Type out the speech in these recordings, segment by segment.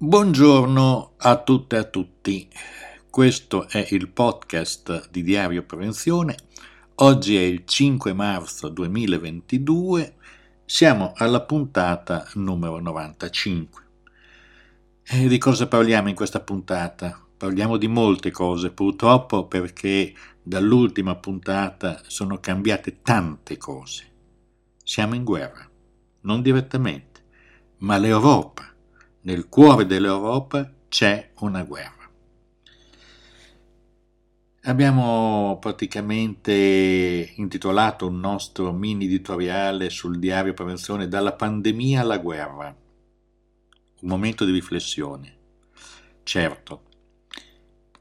Buongiorno a tutte e a tutti. Questo è il podcast di Diario Prevenzione. Oggi è il 5 marzo 2022. Siamo alla puntata numero 95. E di cosa parliamo in questa puntata? Parliamo di molte cose, purtroppo perché dall'ultima puntata sono cambiate tante cose. Siamo in guerra, non direttamente, ma l'Europa nel cuore dell'Europa c'è una guerra. Abbiamo praticamente intitolato un nostro mini editoriale sul diario prevenzione dalla pandemia alla guerra. Un momento di riflessione. Certo,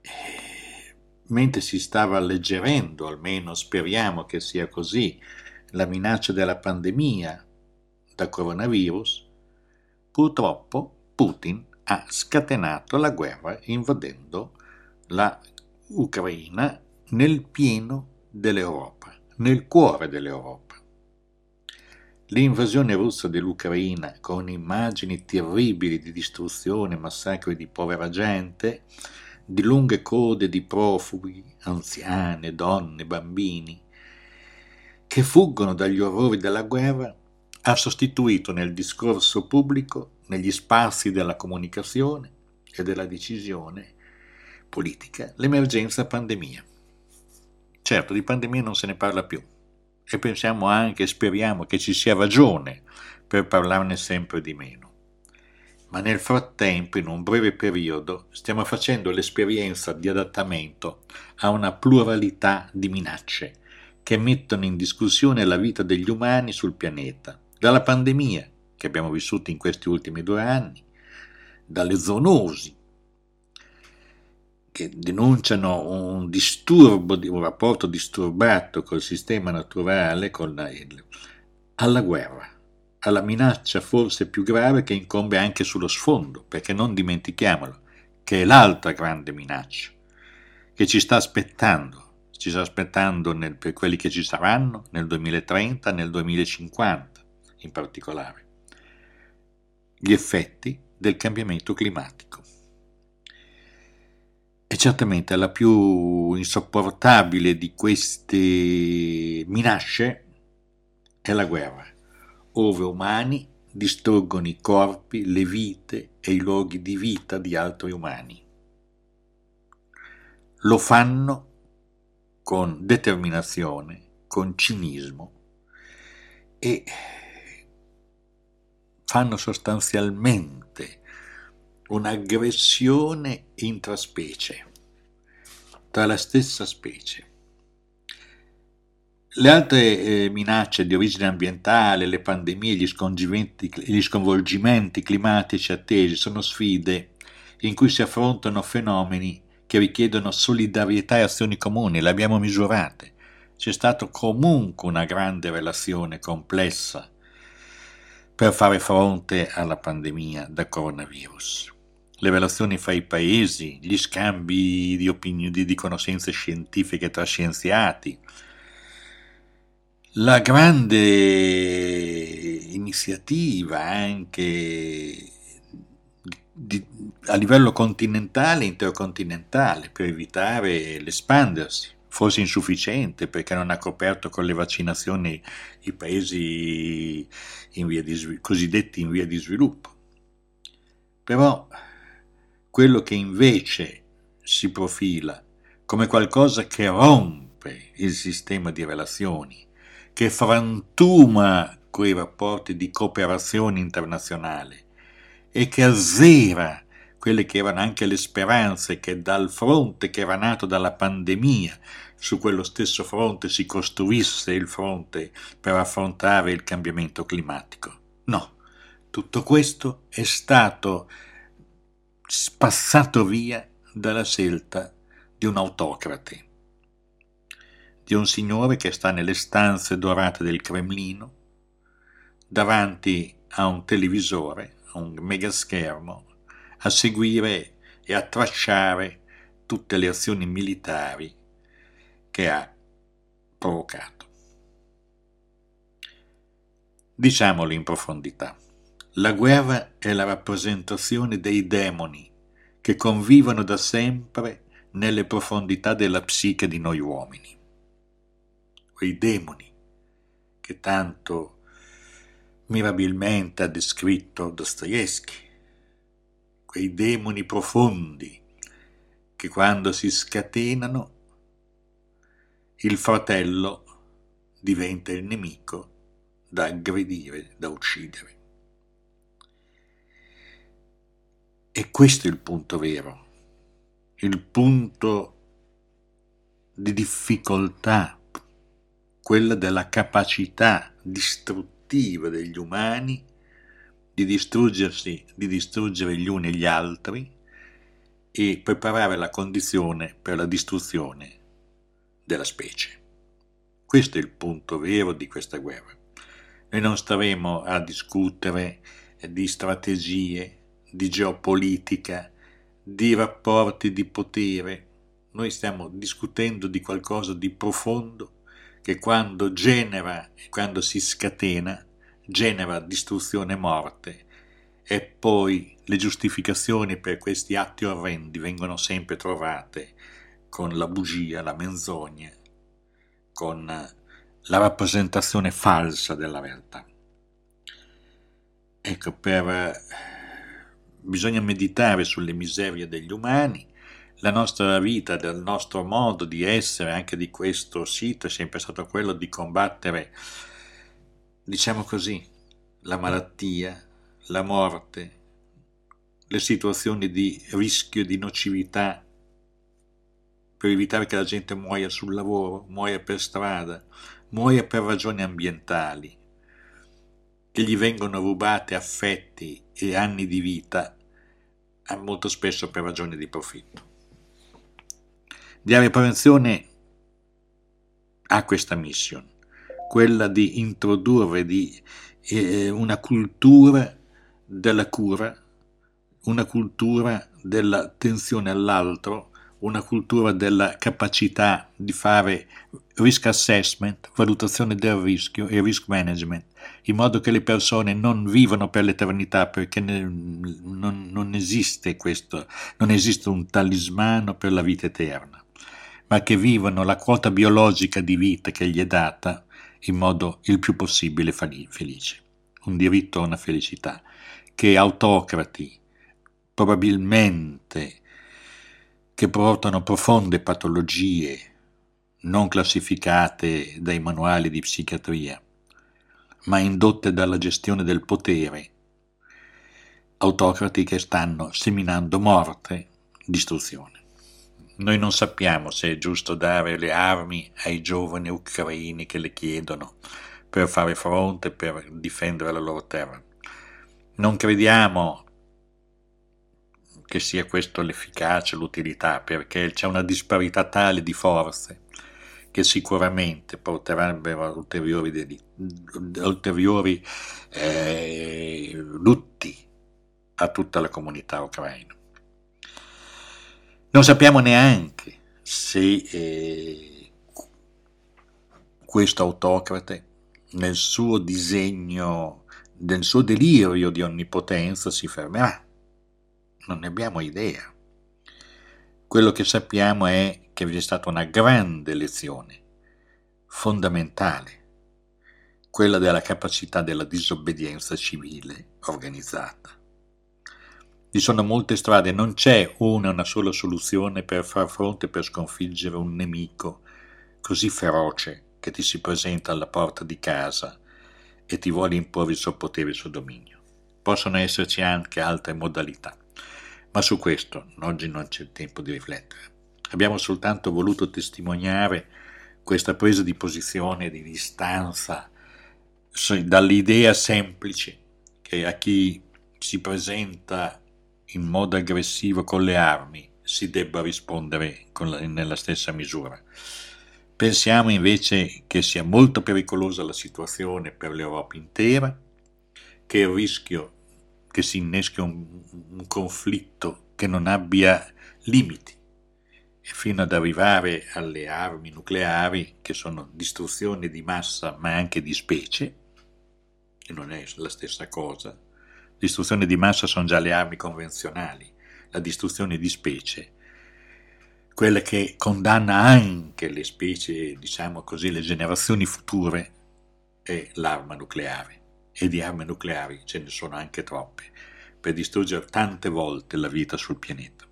eh, mentre si stava alleggerendo, almeno speriamo che sia così, la minaccia della pandemia da coronavirus, purtroppo Putin ha scatenato la guerra invadendo la Ucraina nel pieno dell'Europa, nel cuore dell'Europa. L'invasione russa dell'Ucraina, con immagini terribili di distruzione, massacri di povera gente, di lunghe code di profughi, anziane, donne, bambini, che fuggono dagli orrori della guerra, ha sostituito nel discorso pubblico negli spazi della comunicazione e della decisione politica l'emergenza pandemia. Certo, di pandemia non se ne parla più e pensiamo anche speriamo che ci sia ragione per parlarne sempre di meno. Ma nel frattempo, in un breve periodo, stiamo facendo l'esperienza di adattamento a una pluralità di minacce che mettono in discussione la vita degli umani sul pianeta, dalla pandemia che abbiamo vissuto in questi ultimi due anni, dalle zoonosi, che denunciano un disturbo, un rapporto disturbato col sistema naturale, la, alla guerra, alla minaccia forse più grave che incombe anche sullo sfondo, perché non dimentichiamolo, che è l'altra grande minaccia che ci sta aspettando, ci sta aspettando nel, per quelli che ci saranno nel 2030, nel 2050 in particolare gli effetti del cambiamento climatico. E certamente la più insopportabile di queste minacce è la guerra, ove umani distruggono i corpi, le vite e i luoghi di vita di altri umani. Lo fanno con determinazione, con cinismo e fanno sostanzialmente un'aggressione intraspecie, tra la stessa specie. Le altre eh, minacce di origine ambientale, le pandemie, gli, gli sconvolgimenti climatici attesi sono sfide in cui si affrontano fenomeni che richiedono solidarietà e azioni comuni, le abbiamo misurate. C'è stata comunque una grande relazione complessa per fare fronte alla pandemia da coronavirus. Le relazioni fra i paesi, gli scambi di opinioni, di conoscenze scientifiche tra scienziati, la grande iniziativa anche di, a livello continentale e intercontinentale per evitare l'espandersi forse insufficiente perché non ha coperto con le vaccinazioni i paesi in di, cosiddetti in via di sviluppo. Però quello che invece si profila come qualcosa che rompe il sistema di relazioni, che frantuma quei rapporti di cooperazione internazionale e che azzera quelle che erano anche le speranze che dal fronte che era nato dalla pandemia su quello stesso fronte si costruisse il fronte per affrontare il cambiamento climatico. No, tutto questo è stato spassato via dalla scelta di un autocrate, di un signore che sta nelle stanze dorate del Cremlino, davanti a un televisore, a un megaschermo, a seguire e a tracciare tutte le azioni militari che ha provocato. Diciamolo in profondità. La guerra è la rappresentazione dei demoni che convivono da sempre nelle profondità della psiche di noi uomini. Quei demoni che tanto mirabilmente ha descritto Dostoevsky, quei demoni profondi che quando si scatenano il fratello diventa il nemico da aggredire, da uccidere. E questo è il punto vero, il punto di difficoltà, quella della capacità distruttiva degli umani di distruggersi, di distruggere gli uni e gli altri e preparare la condizione per la distruzione della specie. Questo è il punto vero di questa guerra. Noi non staremo a discutere di strategie, di geopolitica, di rapporti di potere. Noi stiamo discutendo di qualcosa di profondo che quando genera e quando si scatena, genera distruzione e morte e poi le giustificazioni per questi atti orrendi vengono sempre trovate con la bugia, la menzogna, con la rappresentazione falsa della realtà. Ecco, per, bisogna meditare sulle miserie degli umani, la nostra vita, il nostro modo di essere, anche di questo sito, è sempre stato quello di combattere, diciamo così, la malattia, la morte, le situazioni di rischio, di nocività per evitare che la gente muoia sul lavoro, muoia per strada, muoia per ragioni ambientali, che gli vengono rubate affetti e anni di vita, molto spesso per ragioni di profitto. Diaria Prevenzione ha questa mission, quella di introdurre di, eh, una cultura della cura, una cultura dell'attenzione all'altro, una cultura della capacità di fare risk assessment, valutazione del rischio e risk management, in modo che le persone non vivano per l'eternità perché non, non, esiste questo, non esiste un talismano per la vita eterna, ma che vivano la quota biologica di vita che gli è data in modo il più possibile felice, un diritto a una felicità, che autocrati probabilmente che portano profonde patologie non classificate dai manuali di psichiatria, ma indotte dalla gestione del potere, autocrati che stanno seminando morte, distruzione. Noi non sappiamo se è giusto dare le armi ai giovani ucraini che le chiedono per fare fronte, per difendere la loro terra. Non crediamo che sia questo l'efficacia, l'utilità, perché c'è una disparità tale di forze che sicuramente porterebbero a ulteriori, ulteriori eh, lutti a tutta la comunità ucraina. Non sappiamo neanche se eh, questo autocrate nel suo disegno, nel suo delirio di onnipotenza si fermerà non ne abbiamo idea. Quello che sappiamo è che vi è stata una grande lezione, fondamentale, quella della capacità della disobbedienza civile organizzata. Vi sono molte strade, non c'è una, una sola soluzione per far fronte, per sconfiggere un nemico così feroce che ti si presenta alla porta di casa e ti vuole imporre il suo potere e il suo dominio. Possono esserci anche altre modalità. Ma su questo oggi non c'è tempo di riflettere. Abbiamo soltanto voluto testimoniare questa presa di posizione di distanza dall'idea semplice che a chi si presenta in modo aggressivo con le armi si debba rispondere la, nella stessa misura. Pensiamo invece che sia molto pericolosa la situazione per l'Europa intera, che il rischio che si inneschi un, un conflitto che non abbia limiti fino ad arrivare alle armi nucleari che sono distruzione di massa ma anche di specie, e non è la stessa cosa, Distruzione di massa sono già le armi convenzionali, la distruzione di specie, quella che condanna anche le specie, diciamo così, le generazioni future, è l'arma nucleare. E di armi nucleari ce ne sono anche troppe, per distruggere tante volte la vita sul pianeta.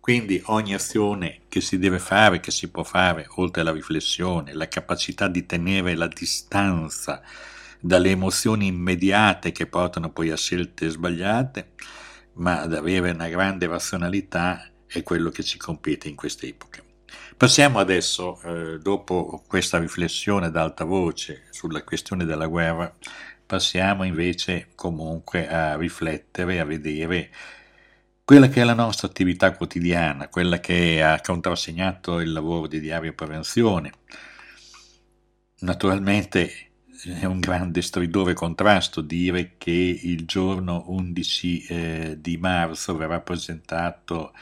Quindi ogni azione che si deve fare, che si può fare, oltre alla riflessione, la capacità di tenere la distanza dalle emozioni immediate che portano poi a scelte sbagliate, ma ad avere una grande razionalità è quello che ci compete in quest'epoca. Passiamo adesso, eh, dopo questa riflessione ad alta voce sulla questione della guerra, passiamo invece comunque a riflettere, a vedere quella che è la nostra attività quotidiana, quella che ha contrassegnato il lavoro di diario prevenzione. Naturalmente è un grande stridore contrasto dire che il giorno 11 eh, di marzo verrà presentato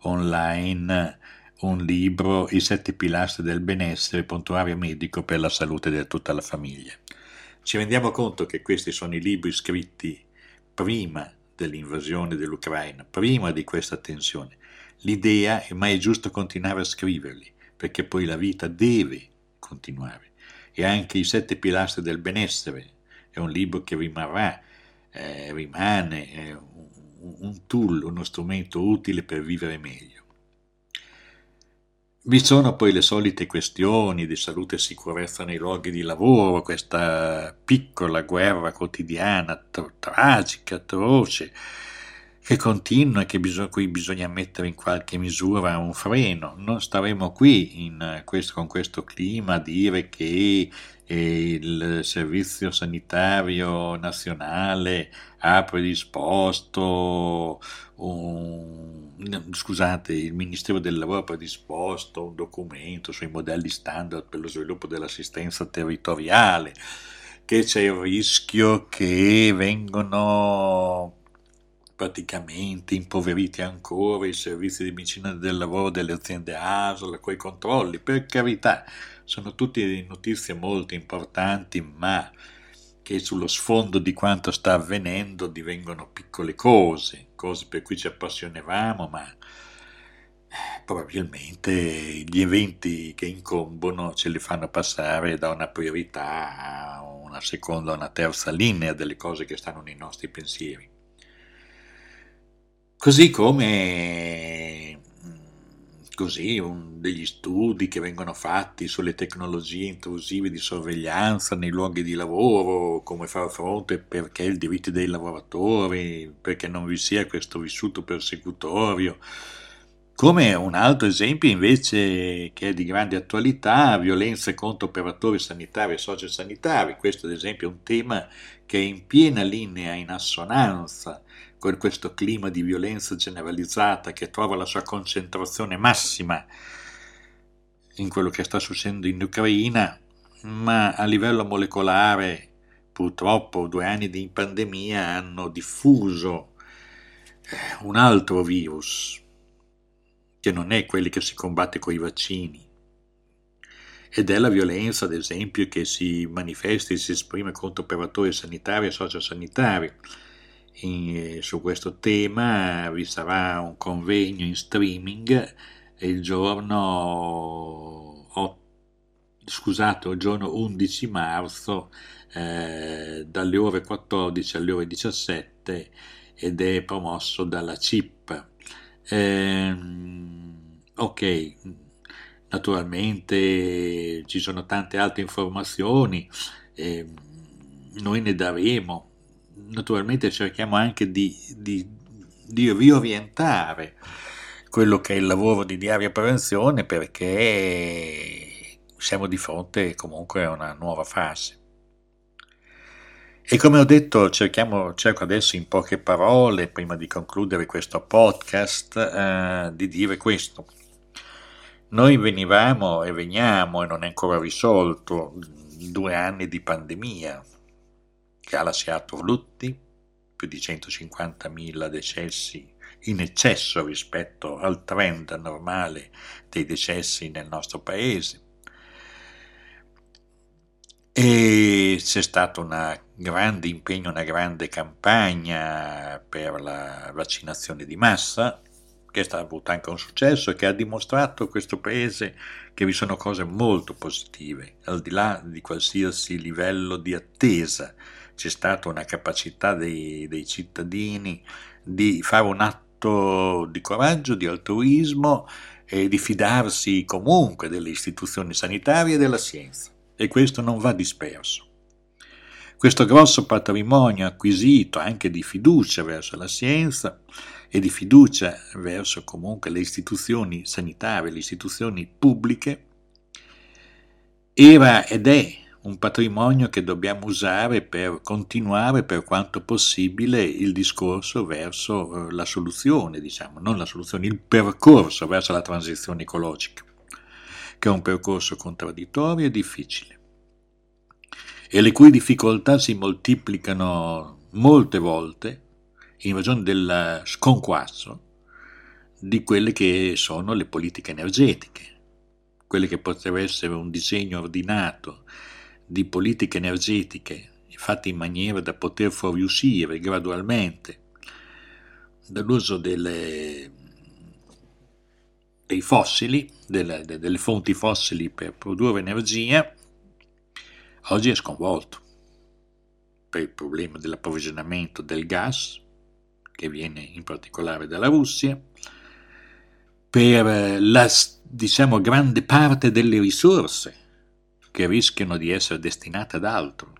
online un libro I sette pilastri del benessere, prontuario medico per la salute di tutta la famiglia. Ci rendiamo conto che questi sono i libri scritti prima dell'invasione dell'Ucraina, prima di questa tensione. L'idea è mai giusto continuare a scriverli, perché poi la vita deve continuare. E anche i sette pilastri del benessere è un libro che rimarrà, eh, rimane eh, un, un tool, uno strumento utile per vivere meglio. Vi sono poi le solite questioni di salute e sicurezza nei luoghi di lavoro, questa piccola guerra quotidiana, tra- tragica, atroce, che continua e che bisog- cui bisogna mettere in qualche misura un freno. Non staremo qui questo, con questo clima a dire che il Servizio Sanitario Nazionale ha predisposto un, scusate, il Ministero del Lavoro ha predisposto un documento sui modelli standard per lo sviluppo dell'assistenza territoriale, che c'è il rischio che vengano praticamente impoveriti ancora i servizi di medicina del lavoro delle aziende ASL, quei controlli, per carità, sono tutte notizie molto importanti, ma che sullo sfondo di quanto sta avvenendo divengono piccole cose, cose per cui ci appassionevamo, ma eh, probabilmente gli eventi che incombono ce li fanno passare da una priorità a una seconda una terza linea delle cose che stanno nei nostri pensieri. Così come così un, degli studi che vengono fatti sulle tecnologie intrusive di sorveglianza nei luoghi di lavoro, come far fronte perché i diritti dei lavoratori, perché non vi sia questo vissuto persecutorio. Come un altro esempio invece che è di grande attualità, violenze contro operatori sanitari e sociosanitari. Questo ad esempio è un tema che è in piena linea, in assonanza con questo clima di violenza generalizzata che trova la sua concentrazione massima in quello che sta succedendo in Ucraina, ma a livello molecolare purtroppo due anni di pandemia hanno diffuso eh, un altro virus, che non è quello che si combatte con i vaccini, ed è la violenza, ad esempio, che si manifesta e si esprime contro operatori sanitari e sociosanitari in, su questo tema vi sarà un convegno in streaming il giorno, oh, scusate, il giorno 11 marzo eh, dalle ore 14 alle ore 17 ed è promosso dalla CIP. Eh, ok, naturalmente ci sono tante altre informazioni, eh, noi ne daremo naturalmente cerchiamo anche di, di, di riorientare quello che è il lavoro di diaria prevenzione perché siamo di fronte comunque a una nuova fase. E come ho detto, cerchiamo, cerco adesso in poche parole, prima di concludere questo podcast, eh, di dire questo. Noi venivamo e veniamo, e non è ancora risolto, due anni di pandemia, ha lasciato lutti, più di 150.000 decessi in eccesso rispetto al trend normale dei decessi nel nostro paese. e c'è stato un grande impegno, una grande campagna per la vaccinazione di massa, che stato avuto anche un successo e che ha dimostrato questo paese che vi sono cose molto positive, al di là di qualsiasi livello di attesa. C'è stata una capacità dei, dei cittadini di fare un atto di coraggio, di altruismo e di fidarsi comunque delle istituzioni sanitarie e della scienza. E questo non va disperso. Questo grosso patrimonio acquisito anche di fiducia verso la scienza e di fiducia verso comunque le istituzioni sanitarie, le istituzioni pubbliche, era ed è un patrimonio che dobbiamo usare per continuare per quanto possibile il discorso verso eh, la soluzione, diciamo, non la soluzione, il percorso verso la transizione ecologica, che è un percorso contraddittorio e difficile. E le cui difficoltà si moltiplicano molte volte in ragione del sconquasso di quelle che sono le politiche energetiche, quelle che potrebbe essere un disegno ordinato di politiche energetiche fatte in maniera da poter fuoriuscire gradualmente dall'uso delle, dei fossili, delle, delle fonti fossili per produrre energia, oggi è sconvolto per il problema dell'approvvigionamento del gas, che viene in particolare dalla Russia, per la diciamo, grande parte delle risorse che rischiano di essere destinate ad altro.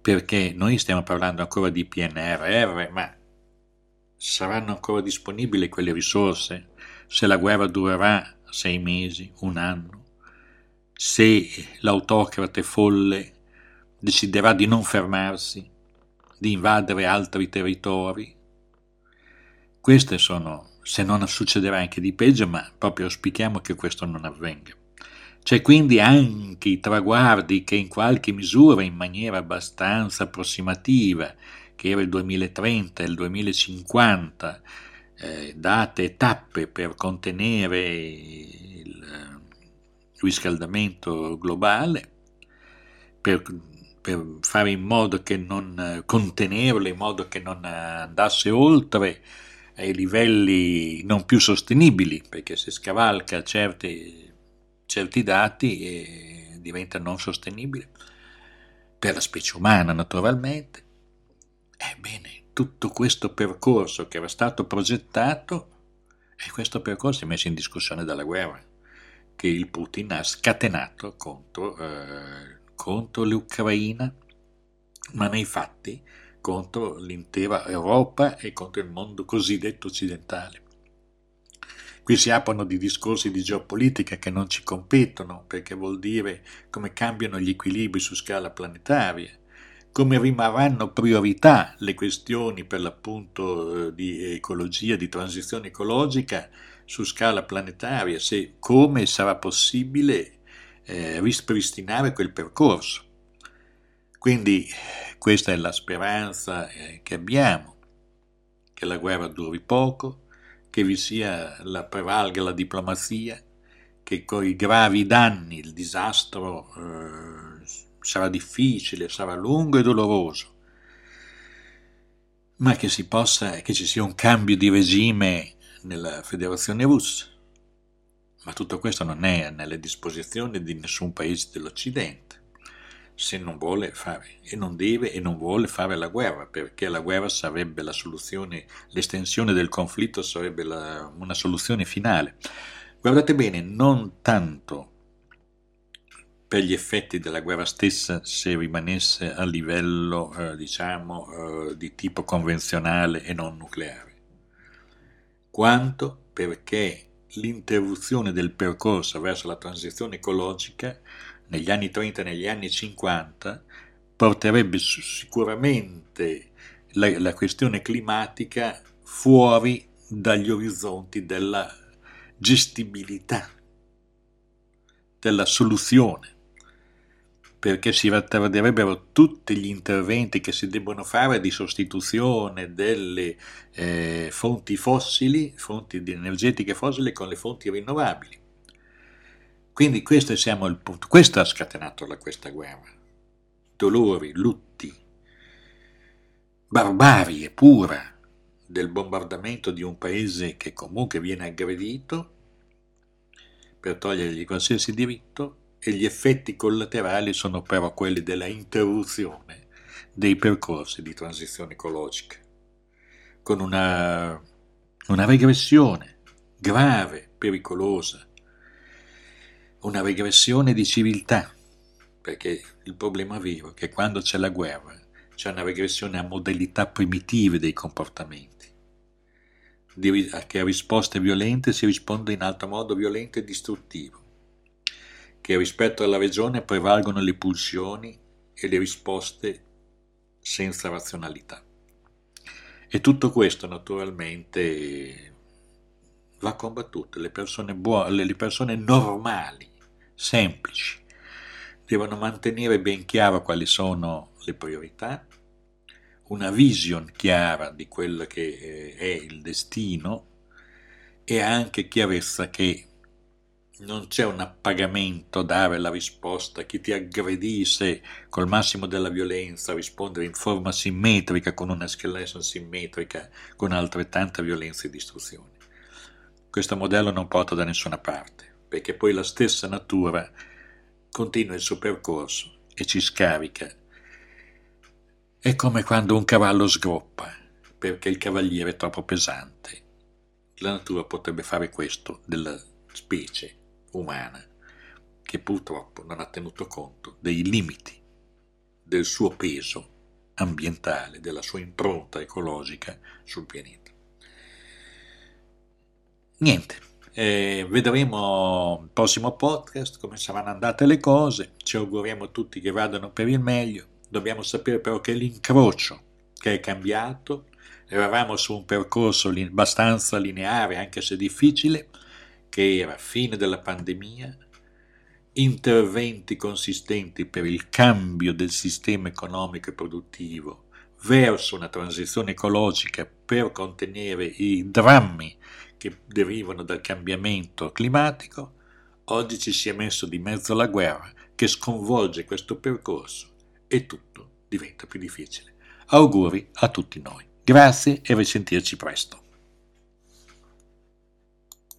Perché noi stiamo parlando ancora di PNRR, ma saranno ancora disponibili quelle risorse se la guerra durerà sei mesi, un anno, se l'autocrate folle deciderà di non fermarsi, di invadere altri territori. Queste sono, se non succederà anche di peggio, ma proprio auspichiamo che questo non avvenga. C'è quindi anche i traguardi che in qualche misura, in maniera abbastanza approssimativa, che era il 2030 e il 2050, eh, date tappe per contenere il riscaldamento globale, per per fare in modo che non contenerlo, in modo che non andasse oltre ai livelli non più sostenibili, perché se scavalca certi, certi dati eh, diventa non sostenibile, per la specie umana naturalmente. Ebbene, tutto questo percorso che era stato progettato, e questo percorso è messo in discussione dalla guerra che il Putin ha scatenato contro eh, contro l'Ucraina, ma nei fatti contro l'intera Europa e contro il mondo cosiddetto occidentale. Qui si aprono di discorsi di geopolitica che non ci competono, perché vuol dire come cambiano gli equilibri su scala planetaria, come rimarranno priorità le questioni per l'appunto eh, di ecologia, di transizione ecologica su scala planetaria, se come sarà possibile eh, rispristinare quel percorso. Quindi questa è la speranza eh, che abbiamo, che la guerra duri poco, che vi sia la prevalga la diplomazia, che con i gravi danni, il disastro eh, sarà difficile, sarà lungo e doloroso, ma che, si possa, che ci sia un cambio di regime nella federazione russa, ma tutto questo non è nelle disposizioni di nessun paese dell'Occidente, se non vuole fare, e non deve e non vuole fare la guerra, perché la guerra sarebbe la soluzione, l'estensione del conflitto sarebbe la, una soluzione finale. Guardate bene, non tanto per gli effetti della guerra stessa se rimanesse a livello, eh, diciamo, eh, di tipo convenzionale e non nucleare, quanto perché l'interruzione del percorso verso la transizione ecologica negli anni 30 e negli anni 50 porterebbe sicuramente la, la questione climatica fuori dagli orizzonti della gestibilità, della soluzione perché si ritarderebbero tutti gli interventi che si debbono fare di sostituzione delle eh, fonti fossili, fonti energetiche fossili con le fonti rinnovabili. Quindi questo, siamo il punto. questo ha scatenato la, questa guerra. Dolori, lutti, barbarie pura del bombardamento di un paese che comunque viene aggredito per togliergli qualsiasi diritto e gli effetti collaterali sono però quelli della interruzione dei percorsi di transizione ecologica, con una, una regressione grave, pericolosa, una regressione di civiltà, perché il problema vero è che quando c'è la guerra c'è una regressione a modalità primitive dei comportamenti. Che a risposte violente si risponde in altro modo violento e distruttivo, che rispetto alla regione prevalgono le pulsioni e le risposte senza razionalità. E tutto questo naturalmente va combattuto, le persone, buone, le persone normali, semplici, devono mantenere ben chiaro quali sono le priorità, una vision chiara di quello che eh, è il destino. E anche chiarezza che non c'è un appagamento dare la risposta, chi ti aggredisse col massimo della violenza rispondere in forma simmetrica con una escalation simmetrica con altrettanta violenza e distruzione. Questo modello non porta da nessuna parte, perché poi la stessa natura continua il suo percorso e ci scarica è come quando un cavallo sgroppa, perché il cavaliere è troppo pesante. La natura potrebbe fare questo della specie umana, che purtroppo non ha tenuto conto dei limiti del suo peso ambientale, della sua impronta ecologica sul pianeta. Niente, eh, vedremo il prossimo podcast come saranno andate le cose, ci auguriamo tutti che vadano per il meglio. Dobbiamo sapere però che l'incrocio che è cambiato, eravamo su un percorso abbastanza lineare, anche se difficile, che era fine della pandemia, interventi consistenti per il cambio del sistema economico e produttivo verso una transizione ecologica per contenere i drammi che derivano dal cambiamento climatico, oggi ci si è messo di mezzo la guerra che sconvolge questo percorso e tutto diventa più difficile. Auguri a tutti noi. Grazie e risentirci presto.